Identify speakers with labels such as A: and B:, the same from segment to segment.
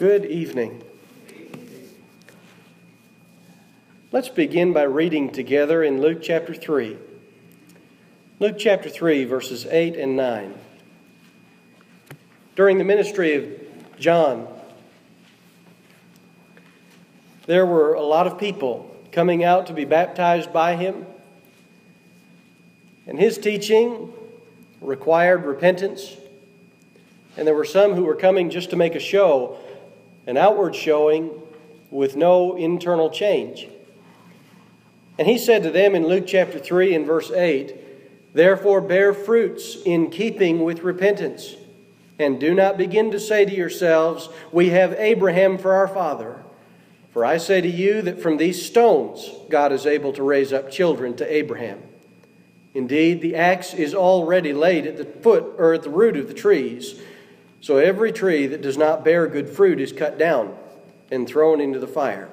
A: Good evening. Let's begin by reading together in Luke chapter 3. Luke chapter 3, verses 8 and 9. During the ministry of John, there were a lot of people coming out to be baptized by him. And his teaching required repentance. And there were some who were coming just to make a show, an outward showing with no internal change. And he said to them in Luke chapter 3 and verse 8, Therefore bear fruits in keeping with repentance, and do not begin to say to yourselves, We have Abraham for our father. For I say to you that from these stones God is able to raise up children to Abraham. Indeed, the axe is already laid at the foot or at the root of the trees. So every tree that does not bear good fruit is cut down and thrown into the fire.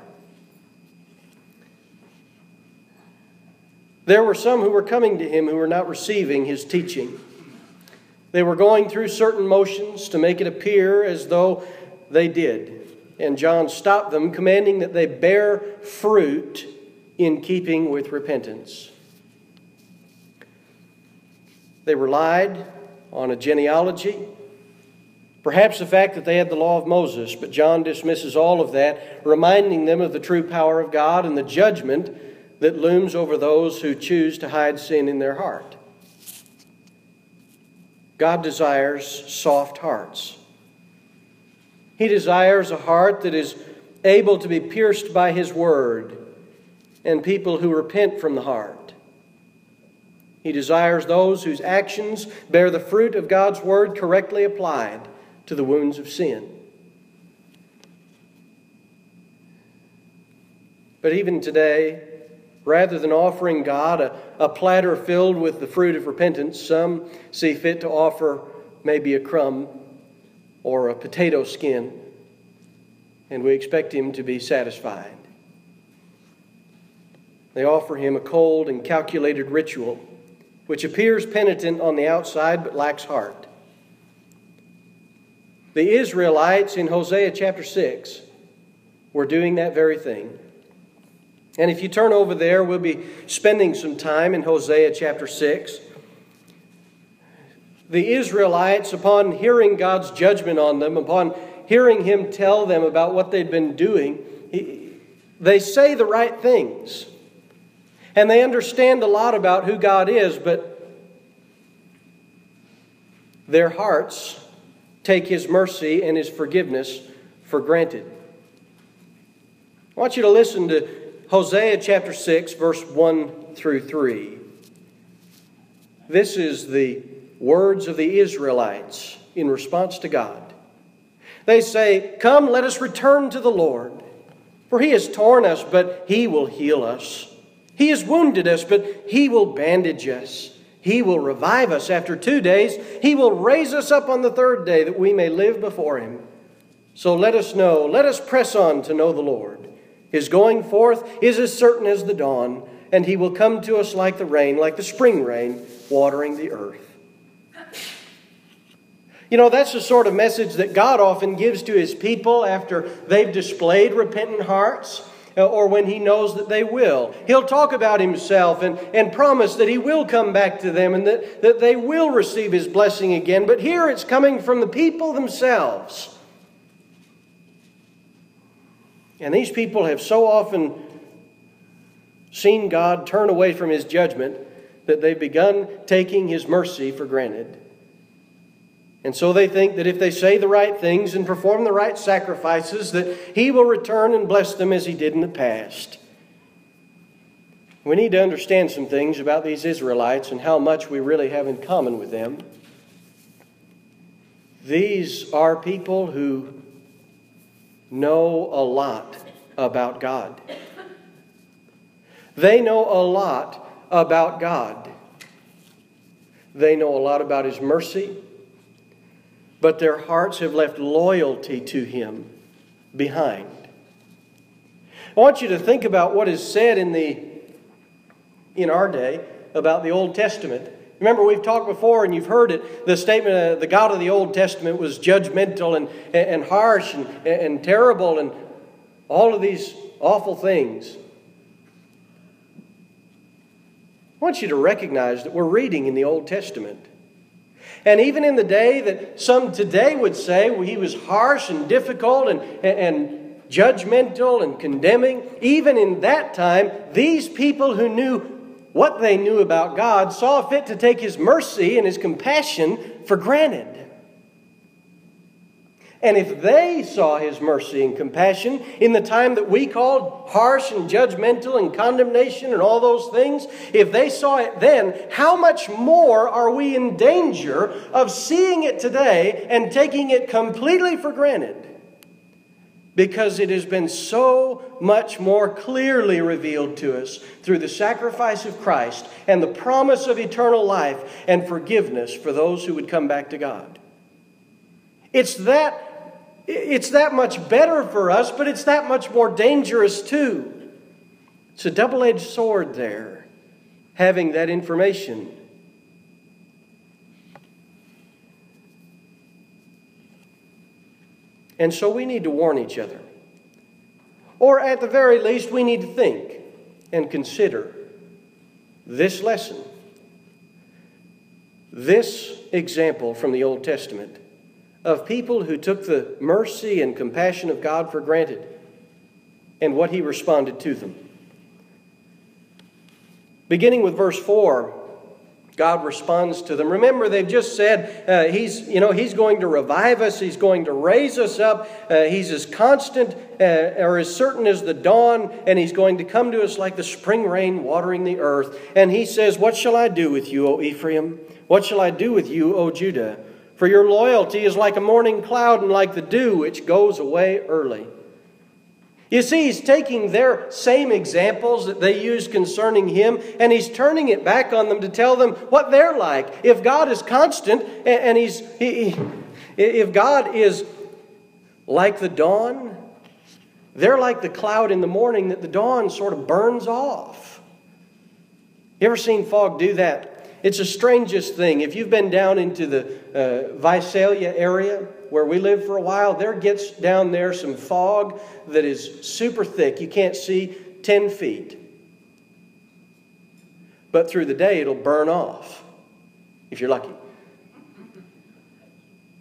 A: There were some who were coming to him who were not receiving his teaching. They were going through certain motions to make it appear as though they did. And John stopped them, commanding that they bear fruit in keeping with repentance. They relied on a genealogy, perhaps the fact that they had the law of Moses, but John dismisses all of that, reminding them of the true power of God and the judgment that looms over those who choose to hide sin in their heart. God desires soft hearts. He desires a heart that is able to be pierced by His Word and people who repent from the heart. He desires those whose actions bear the fruit of God's Word correctly applied to the wounds of sin. But even today, rather than offering God a, a platter filled with the fruit of repentance, some see fit to offer maybe a crumb or a potato skin, and we expect him to be satisfied. They offer him a cold and calculated ritual, which appears penitent on the outside but lacks heart. The Israelites in Hosea chapter 6 were doing that very thing. And if you turn over there, we'll be spending some time in Hosea chapter 6 the Israelites, upon hearing God's judgment on them, upon hearing Him tell them about what they'd been doing, they say the right things. And they understand a lot about who God is, but their hearts take His mercy and His forgiveness for granted. I want you to listen to Hosea chapter 6, verse 1 through 3. This is the words of the Israelites in response to God. They say, Come, let us return to the Lord. For he has torn us, but he will heal us. He has wounded us, but he will bandage us. He will revive us after two days. He will raise us up on the third day that we may live before him. So let us know, let us press on to know the Lord. His going forth is as certain as the dawn, and he will come to us like the rain, like the spring rain, watering the earth. You know, that's the sort of message that God often gives to his people after they've displayed repentant hearts or when he knows that they will. He'll talk about himself and, and promise that he will come back to them and that, that they will receive his blessing again. But here it's coming from the people themselves. And these people have so often seen God turn away from his judgment that they've begun taking his mercy for granted. And so they think that if they say the right things and perform the right sacrifices, that He will return and bless them as He did in the past. We need to understand some things about these Israelites and how much we really have in common with them. These are people who know a lot about God. They know a lot about God. They know a lot about His mercy but their hearts have left loyalty to him behind. I want you to think about what is said in the in our day about the Old Testament Remember, we've talked before and you've heard it. The statement, uh, the God of the Old Testament was judgmental and, and harsh and, and terrible and all of these awful things. I want you to recognize that we're reading in the Old Testament. And even in the day that some today would say well, he was harsh and difficult and, and judgmental and condemning, even in that time, these people who knew what they knew about God saw fit to take his mercy and his compassion for granted. And if they saw his mercy and compassion in the time that we called harsh and judgmental and condemnation and all those things, if they saw it then, how much more are we in danger of seeing it today and taking it completely for granted? Because it has been so much more clearly revealed to us through the sacrifice of Christ and the promise of eternal life and forgiveness for those who would come back to God. It's that it's that much better for us, but it's that much more dangerous too. It's a double edged sword there, having that information. And so we need to warn each other. Or at the very least, we need to think and consider this lesson, this example from the Old Testament of people who took the mercy and compassion of God for granted and what he responded to them. Beginning with verse 4, God responds to them. Remember, they've just said uh, he's, you know, he's going to revive us. He's going to raise us up. Uh, he's as constant uh, or as certain as the dawn, and he's going to come to us like the spring rain watering the earth. And he says, "What shall I do with you, O Ephraim? What shall I do with you, O Judah? For your loyalty is like a morning cloud and like the dew which goes away early. You see, he's taking their same examples that they used concerning him, and he's turning it back on them to tell them what they're like. If God is constant, and he's, he, if God is like the dawn, they're like the cloud in the morning that the dawn sort of burns off. You ever seen fog do that? It's the strangest thing. If you've been down into the uh, Visalia area where we lived for a while, there gets down there some fog that is super thick. You can't see 10 feet. But through the day, it'll burn off if you're lucky.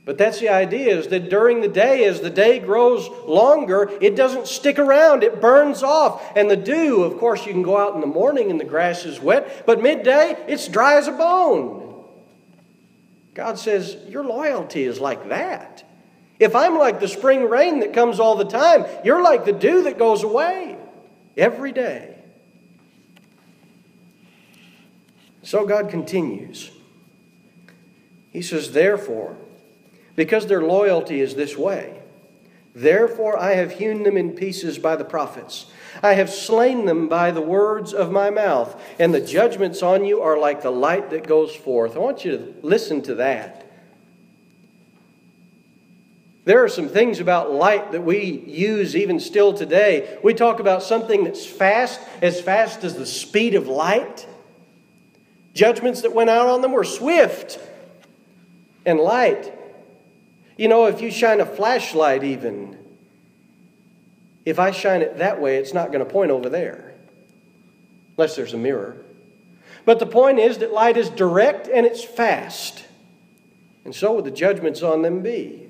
A: But that's the idea is that during the day, as the day grows longer, it doesn't stick around, it burns off. And the dew, of course, you can go out in the morning and the grass is wet, but midday, it's dry as a bone. God says, Your loyalty is like that. If I'm like the spring rain that comes all the time, you're like the dew that goes away every day. So God continues. He says, Therefore, because their loyalty is this way. Therefore, I have hewn them in pieces by the prophets. I have slain them by the words of my mouth, and the judgments on you are like the light that goes forth. I want you to listen to that. There are some things about light that we use even still today. We talk about something that's fast, as fast as the speed of light. Judgments that went out on them were swift and light. You know, if you shine a flashlight, even, if I shine it that way, it's not going to point over there, unless there's a mirror. But the point is that light is direct and it's fast. And so would the judgments on them be,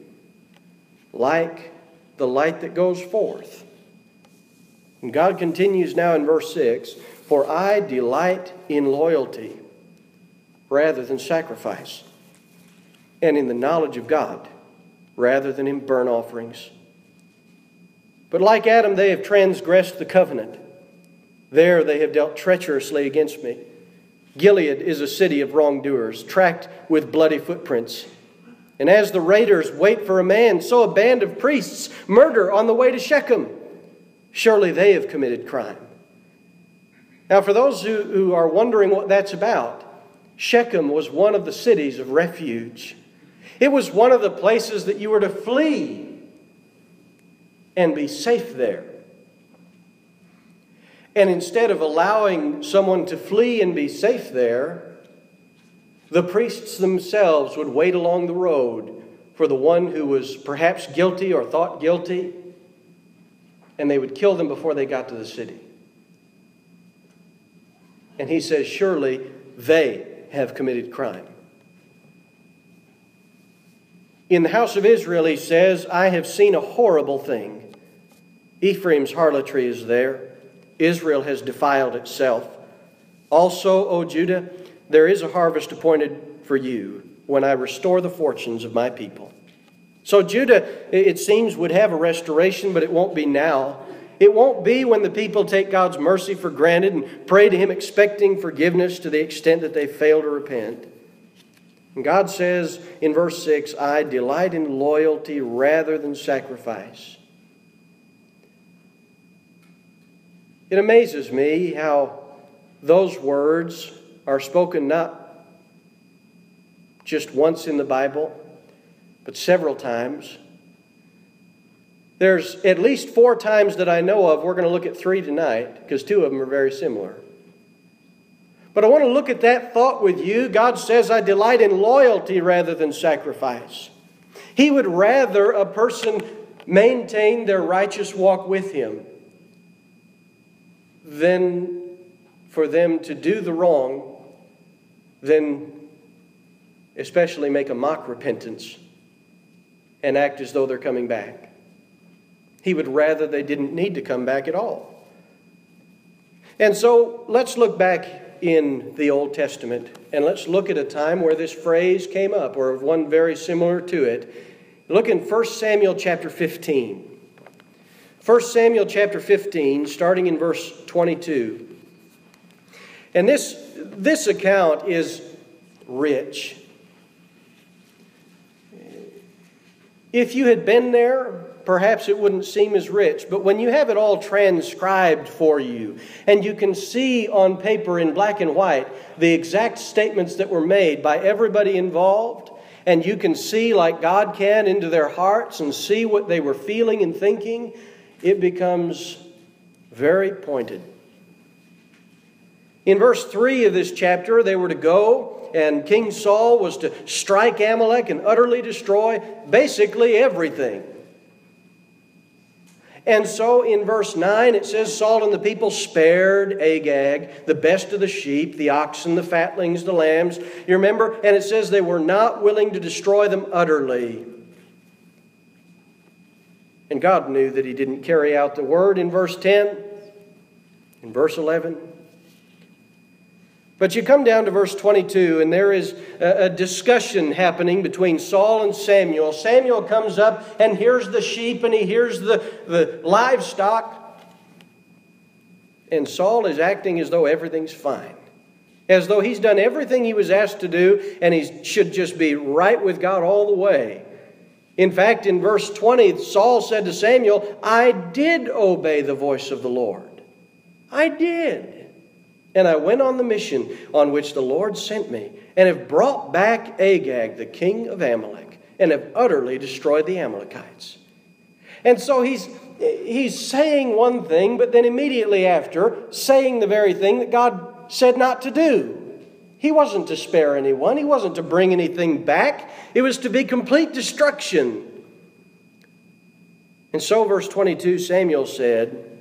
A: like the light that goes forth. And God continues now in verse 6 For I delight in loyalty rather than sacrifice, and in the knowledge of God rather than in burnt offerings. But like Adam, they have transgressed the covenant. There they have dealt treacherously against me. Gilead is a city of wrongdoers, tracked with bloody footprints. And as the raiders wait for a man, so a band of priests murder on the way to Shechem. Surely they have committed crime. Now, for those who, who are wondering what that's about, Shechem was one of the cities of refuge. It was one of the places that you were to flee and be safe there. And instead of allowing someone to flee and be safe there, The priests themselves would wait along the road for the one who was perhaps guilty or thought guilty, and they would kill them before they got to the city. And he says, Surely they have committed crime. In the house of Israel, he says, I have seen a horrible thing. Ephraim's harlotry is there. Israel has defiled itself. Also, O Judah, there is a harvest appointed for you when I restore the fortunes of my people. So, Judah, it seems, would have a restoration, but it won't be now. It won't be when the people take God's mercy for granted and pray to Him expecting forgiveness to the extent that they fail to repent. And God says in verse 6 I delight in loyalty rather than sacrifice. It amazes me how those words are spoken not just once in the Bible, but several times. There's at least four times that I know of. We're going to look at three tonight because two of them are very similar. But I want to look at that thought with you. God says, I delight in loyalty rather than sacrifice. He would rather a person maintain their righteous walk with Him than for them to do the wrong, then especially make a mock repentance and act as though they're coming back. He would rather they didn't need to come back at all. And so let's look back in the Old Testament. And let's look at a time where this phrase came up, or one very similar to it. Look in 1 Samuel chapter 15. 1 Samuel chapter 15, starting in verse 22. And this, this account is rich. If you had been there, perhaps it wouldn't seem as rich. But when you have it all transcribed for you, and you can see on paper in black and white the exact statements that were made by everybody involved, and you can see, like God can, into their hearts and see what they were feeling and thinking, it becomes very pointed. In verse 3 of this chapter, they were to go, and King Saul was to strike Amalek and utterly destroy basically everything. And so in verse 9, it says Saul and the people spared Agag, the best of the sheep, the oxen, the fatlings, the lambs. You remember? And it says they were not willing to destroy them utterly. And God knew that He didn't carry out the word in verse 10, in verse 11. But you come down to verse 22, and there is a, discussion happening between Saul and Samuel. Samuel comes up and hears the sheep and he hears the, the livestock. And Saul is acting as though everything's fine, as though he's done everything he was asked to do and he should just be right with God all the way. In fact, in verse 20, Saul said to Samuel, I did obey the voice of the Lord. I did. And I went on the mission on which the Lord sent me, and have brought back Agag, the king of Amalek, and have utterly destroyed the Amalekites. And so he's, he's saying one thing, but then immediately after, saying the very thing that God said not to do. He wasn't to spare anyone, he wasn't to bring anything back, it was to be complete destruction. And so, verse 22, Samuel said,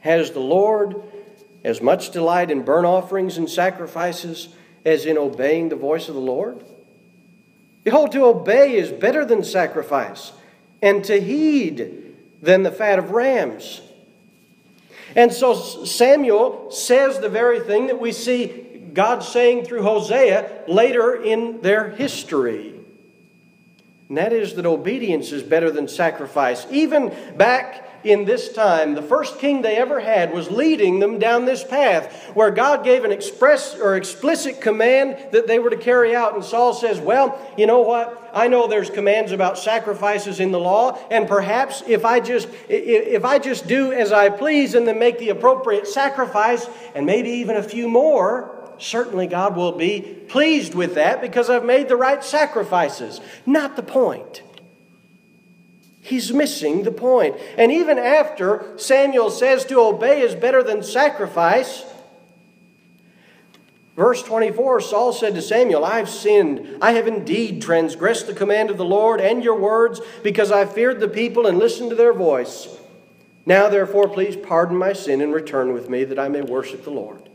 A: Has the Lord as much delight in burnt offerings and sacrifices as in obeying the voice of the Lord? Behold, to obey is better than sacrifice, and to heed than the fat of rams. And so Samuel says the very thing that we see God saying through Hosea later in their history. And that is that obedience is better than sacrifice. Even back in this time, the first king they ever had was leading them down this path where God gave an express or explicit command that they were to carry out. And Saul says, Well, you know what? I know there's commands about sacrifices in the law, and perhaps if I just if I just do as I please and then make the appropriate sacrifice and maybe even a few more, certainly God will be pleased with that because I've made the right sacrifices. Not the point. He's missing the point. And even after Samuel says to obey is better than sacrifice, Verse 24 Saul said to Samuel, I've sinned. I have indeed transgressed the command of the Lord and your words because I feared the people and listened to their voice. Now, therefore, please pardon my sin and return with me that I may worship the Lord.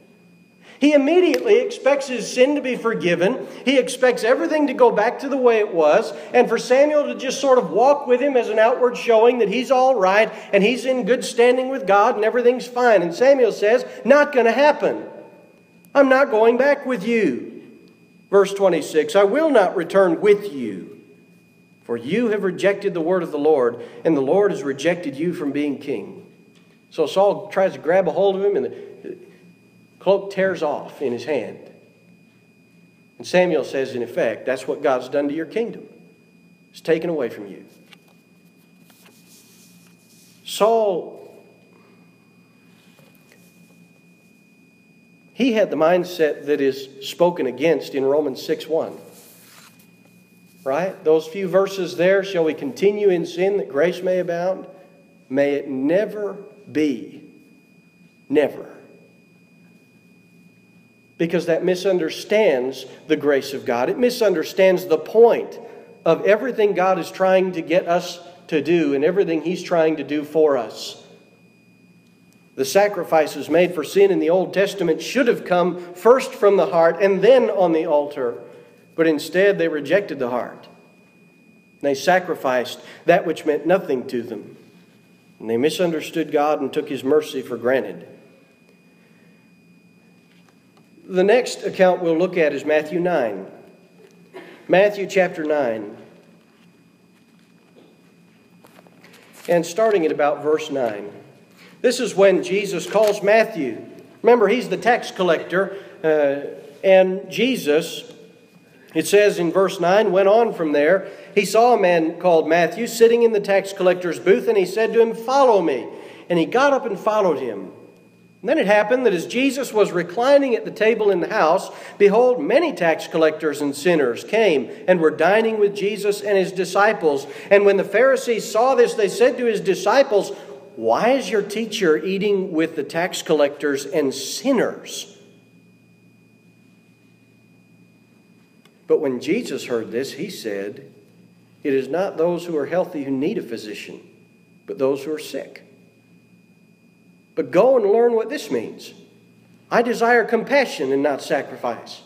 A: He immediately expects his sin to be forgiven. He expects everything to go back to the way it was, and for Samuel to just sort of walk with him as an outward showing that he's all right and he's in good standing with God and everything's fine. And Samuel says, Not going to happen. I'm not going back with you. Verse 26 I will not return with you, for you have rejected the word of the Lord, and the Lord has rejected you from being king. So Saul tries to grab a hold of him, and cloak tears off in his hand. And Samuel says, in effect, that's what God's done to your kingdom. It's taken away from you. Saul he had the mindset that is spoken against in Romans 6 1. Right? Those few verses there, shall we continue in sin that grace may abound? May it never be. Never. Because that misunderstands the grace of God. It misunderstands the point of everything God is trying to get us to do and everything He's trying to do for us. The sacrifices made for sin in the Old Testament should have come first from the heart and then on the altar, but instead they rejected the heart. They sacrificed that which meant nothing to them. And they misunderstood God and took His mercy for granted. The next account we'll look at is Matthew 9. Matthew chapter 9. And starting at about verse 9. This is when Jesus calls Matthew. Remember, he's the tax collector, uh, and Jesus, it says in verse 9, went on from there. He saw a man called Matthew sitting in the tax collector's booth, and he said to him, Follow me. And he got up and followed him. And then it happened that as Jesus was reclining at the table in the house, behold, many tax collectors and sinners came and were dining with Jesus and his disciples. And when the Pharisees saw this, they said to his disciples, why is your teacher eating with the tax collectors and sinners? But when Jesus heard this, he said, It is not those who are healthy who need a physician, but those who are sick. But go and learn what this means. I desire compassion and not sacrifice.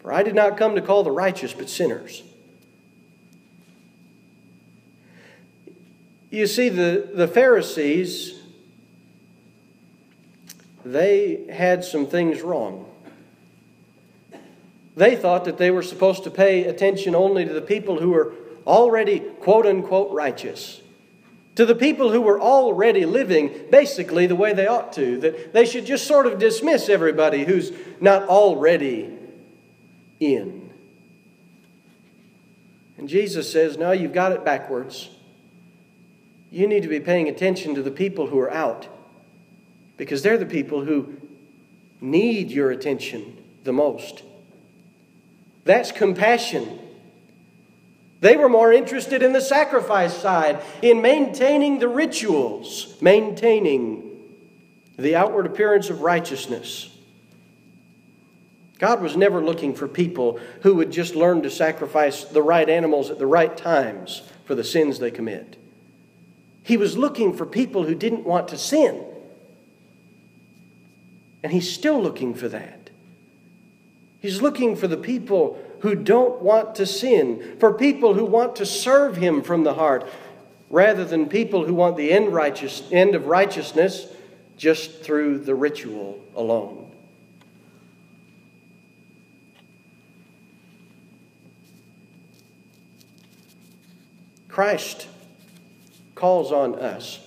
A: For I did not come to call the righteous, but sinners. You see, the, the Pharisees, they had some things wrong. They thought that they were supposed to pay attention only to the people who were already quote unquote righteous, to the people who were already living basically the way they ought to, that they should just sort of dismiss everybody who's not already in. And Jesus says, No, you've got it backwards you need to be paying attention to the people who are out because they're the people who need your attention the most. That's compassion. They were more interested in the sacrifice side, in maintaining the rituals, maintaining the outward appearance of righteousness. God was never looking for people who would just learn to sacrifice the right animals at the right times for the sins they commit. He was looking for people who didn't want to sin. And he's still looking for that. He's looking for the people who don't want to sin, for people who want to serve him from the heart, rather than people who want the end, righteous, end of righteousness just through the ritual alone. Christ calls on us.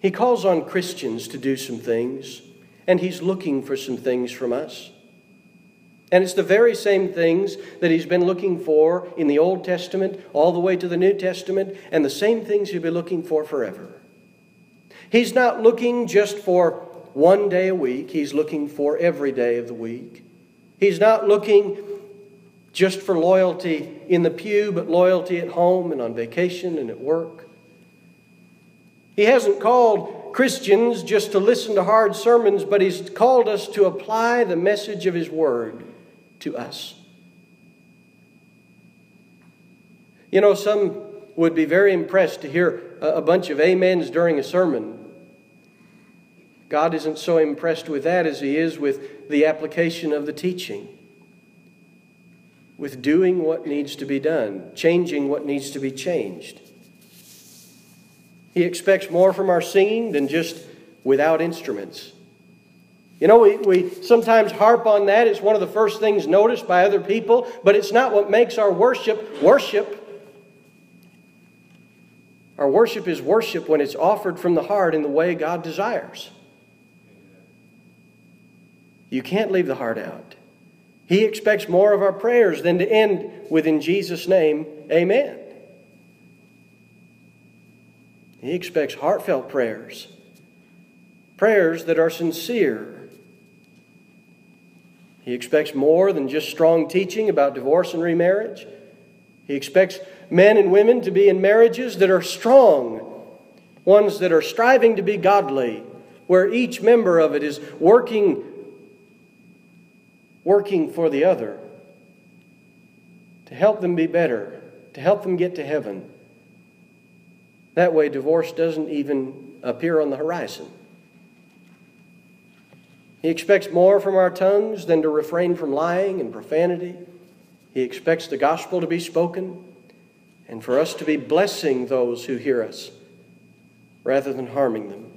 A: He calls on Christians to do some things, and He's looking for some things from us. And it's the very same things that He's been looking for in the Old Testament all the way to the New Testament, and the same things He'll be looking for forever. He's not looking just for one day a week, He's looking for every day of the week. He's not looking just for loyalty in the pew, but loyalty at home and on vacation and at work. He hasn't called Christians just to listen to hard sermons, but He's called us to apply the message of His Word to us. You know, some would be very impressed to hear a bunch of amens during a sermon. God isn't so impressed with that as He is with the application of the teaching, with doing what needs to be done, changing what needs to be changed. He expects more from our singing than just without instruments. You know, we, we sometimes harp on that. It's one of the first things noticed by other people, but it's not what makes our worship worship. Our worship is worship when it's offered from the heart in the way God desires. You can't leave the heart out. He expects more of our prayers than to end with, in Jesus' name, amen. He expects heartfelt prayers, prayers that are sincere. He expects more than just strong teaching about divorce and remarriage. He expects men and women to be in marriages that are strong, ones that are striving to be godly, where each member of it is working working for the other to help them be better, to help them get to heaven. That way, divorce doesn't even appear on the horizon. He expects more from our tongues than to refrain from lying and profanity. He expects the gospel to be spoken and for us to be blessing those who hear us rather than harming them.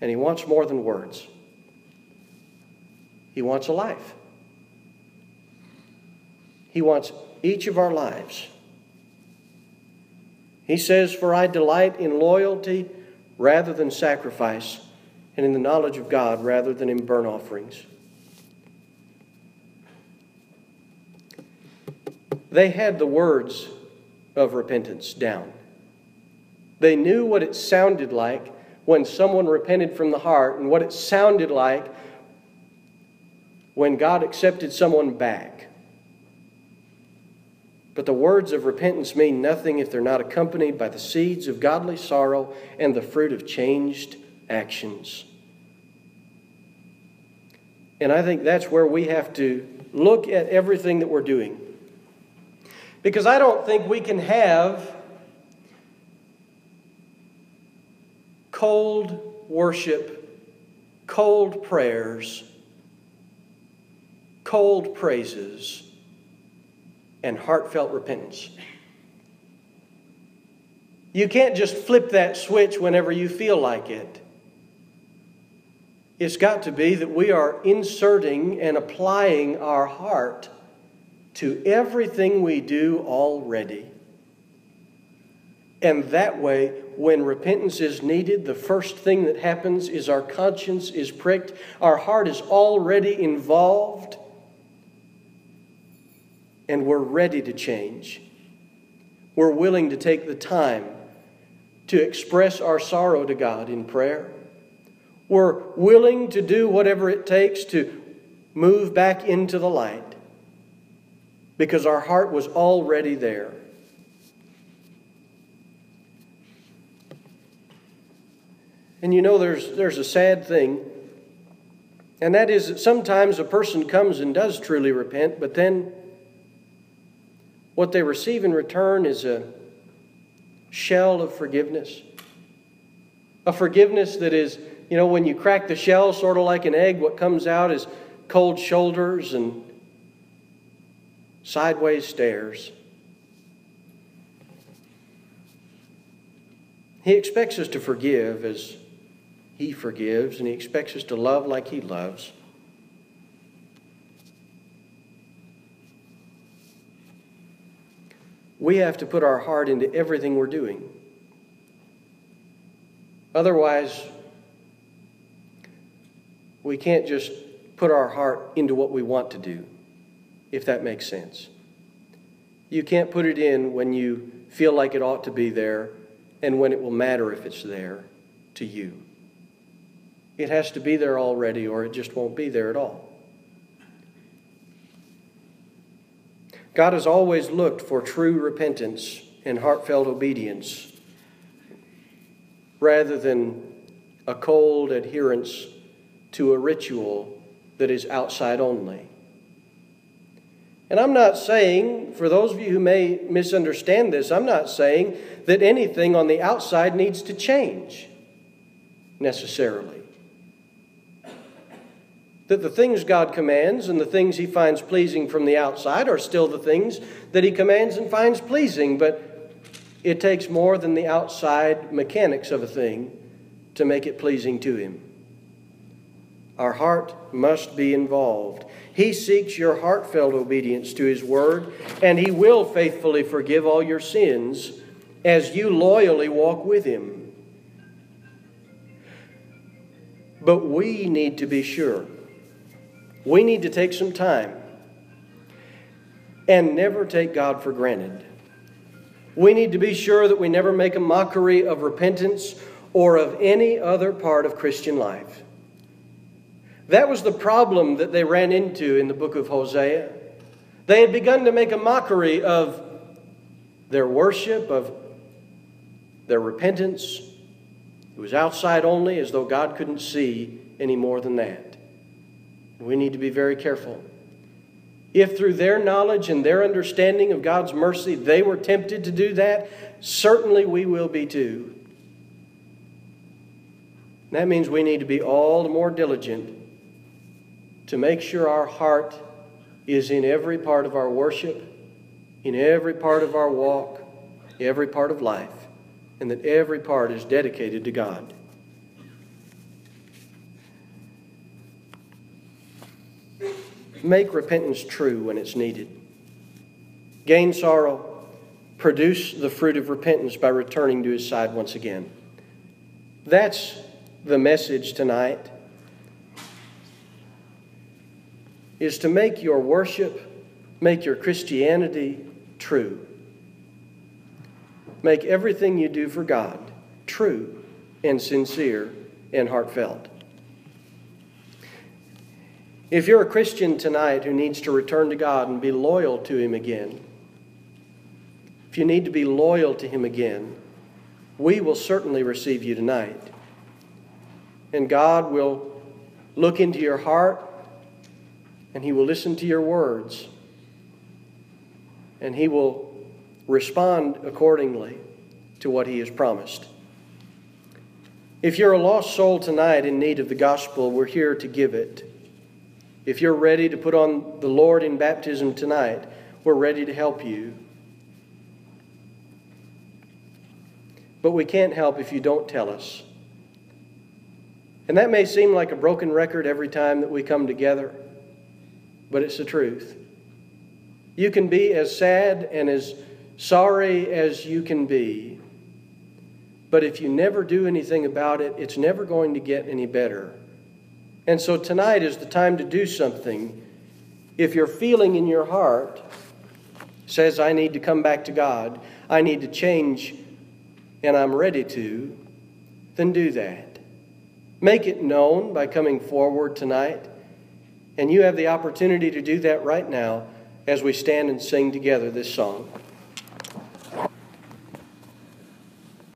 A: And He wants more than words, He wants a life. He wants each of our lives. He says, For I delight in loyalty rather than sacrifice, and in the knowledge of God rather than in burnt offerings. They had the words of repentance down. They knew what it sounded like when someone repented from the heart and what it sounded like when God accepted someone back. But the words of repentance mean nothing if they're not accompanied by the seeds of godly sorrow and the fruit of changed actions. And I think that's where we have to look at everything that we're doing. Because I don't think we can have cold worship, cold prayers, cold praises, and heartfelt repentance. You can't just flip that switch whenever you feel like it. It's got to be that we are inserting and applying our heart to everything we do already. And that way, when repentance is needed, the first thing that happens is our conscience is pricked, our heart is already involved, and we're ready to change. We're willing to take the time to express our sorrow to God in prayer. We're willing to do whatever it takes to move back into the light because our heart was already there. And you know, there's, there's a sad thing, and that is that sometimes a person comes and does truly repent, but then what they receive in return is a shell of forgiveness. A forgiveness that is, you know, when you crack the shell, sort of like an egg, what comes out is cold shoulders and sideways stares. He expects us to forgive as he forgives, and He expects us to love like He loves. We have to put our heart into everything we're doing. Otherwise, we can't just put our heart into what we want to do, if that makes sense. You can't put it in when you feel like it ought to be there and when it will matter if it's there to you. It has to be there already, or it just won't be there at all. God has always looked for true repentance and heartfelt obedience rather than a cold adherence to a ritual that is outside only. And I'm not saying, for those of you who may misunderstand this, I'm not saying that anything on the outside needs to change necessarily. That the things God commands and the things He finds pleasing from the outside are still the things that He commands and finds pleasing, but it takes more than the outside mechanics of a thing to make it pleasing to Him. Our heart must be involved. He seeks your heartfelt obedience to His Word, and He will faithfully forgive all your sins as you loyally walk with Him. But we need to be sure. We need to take some time and never take God for granted. We need to be sure that we never make a mockery of repentance or of any other part of Christian life. That was the problem that they ran into in the book of Hosea. They had begun to make a mockery of their worship, of their repentance. It was outside only, as though God couldn't see any more than that. We need to be very careful. If through their knowledge and their understanding of God's mercy they were tempted to do that, certainly we will be too. That means we need to be all the more diligent to make sure our heart is in every part of our worship, in every part of our walk, every part of life, and that every part is dedicated to God. Make repentance true when it's needed. Gain sorrow, produce the fruit of repentance by returning to his side once again. That's the message tonight. is to make your worship, make your Christianity true. Make everything you do for God true and sincere and heartfelt. If you're a Christian tonight who needs to return to God and be loyal to Him again, if you need to be loyal to Him again, we will certainly receive you tonight. And God will look into your heart and he will listen to your words and he will respond accordingly to what he has promised. If you're a lost soul tonight in need of the gospel, we're here to give it. If you're ready to put on the Lord in baptism tonight, we're ready to help you. But we can't help if you don't tell us. And that may seem like a broken record every time that we come together but it's the truth. You can be as sad and as sorry as you can be, but if you never do anything about it, it's never going to get any better. And so tonight is the time to do something. If your feeling in your heart says, I need to come back to God, I need to change, and I'm ready to, then do that. Make it known by coming forward tonight. And you have the opportunity to do that right now as we stand and sing together this song.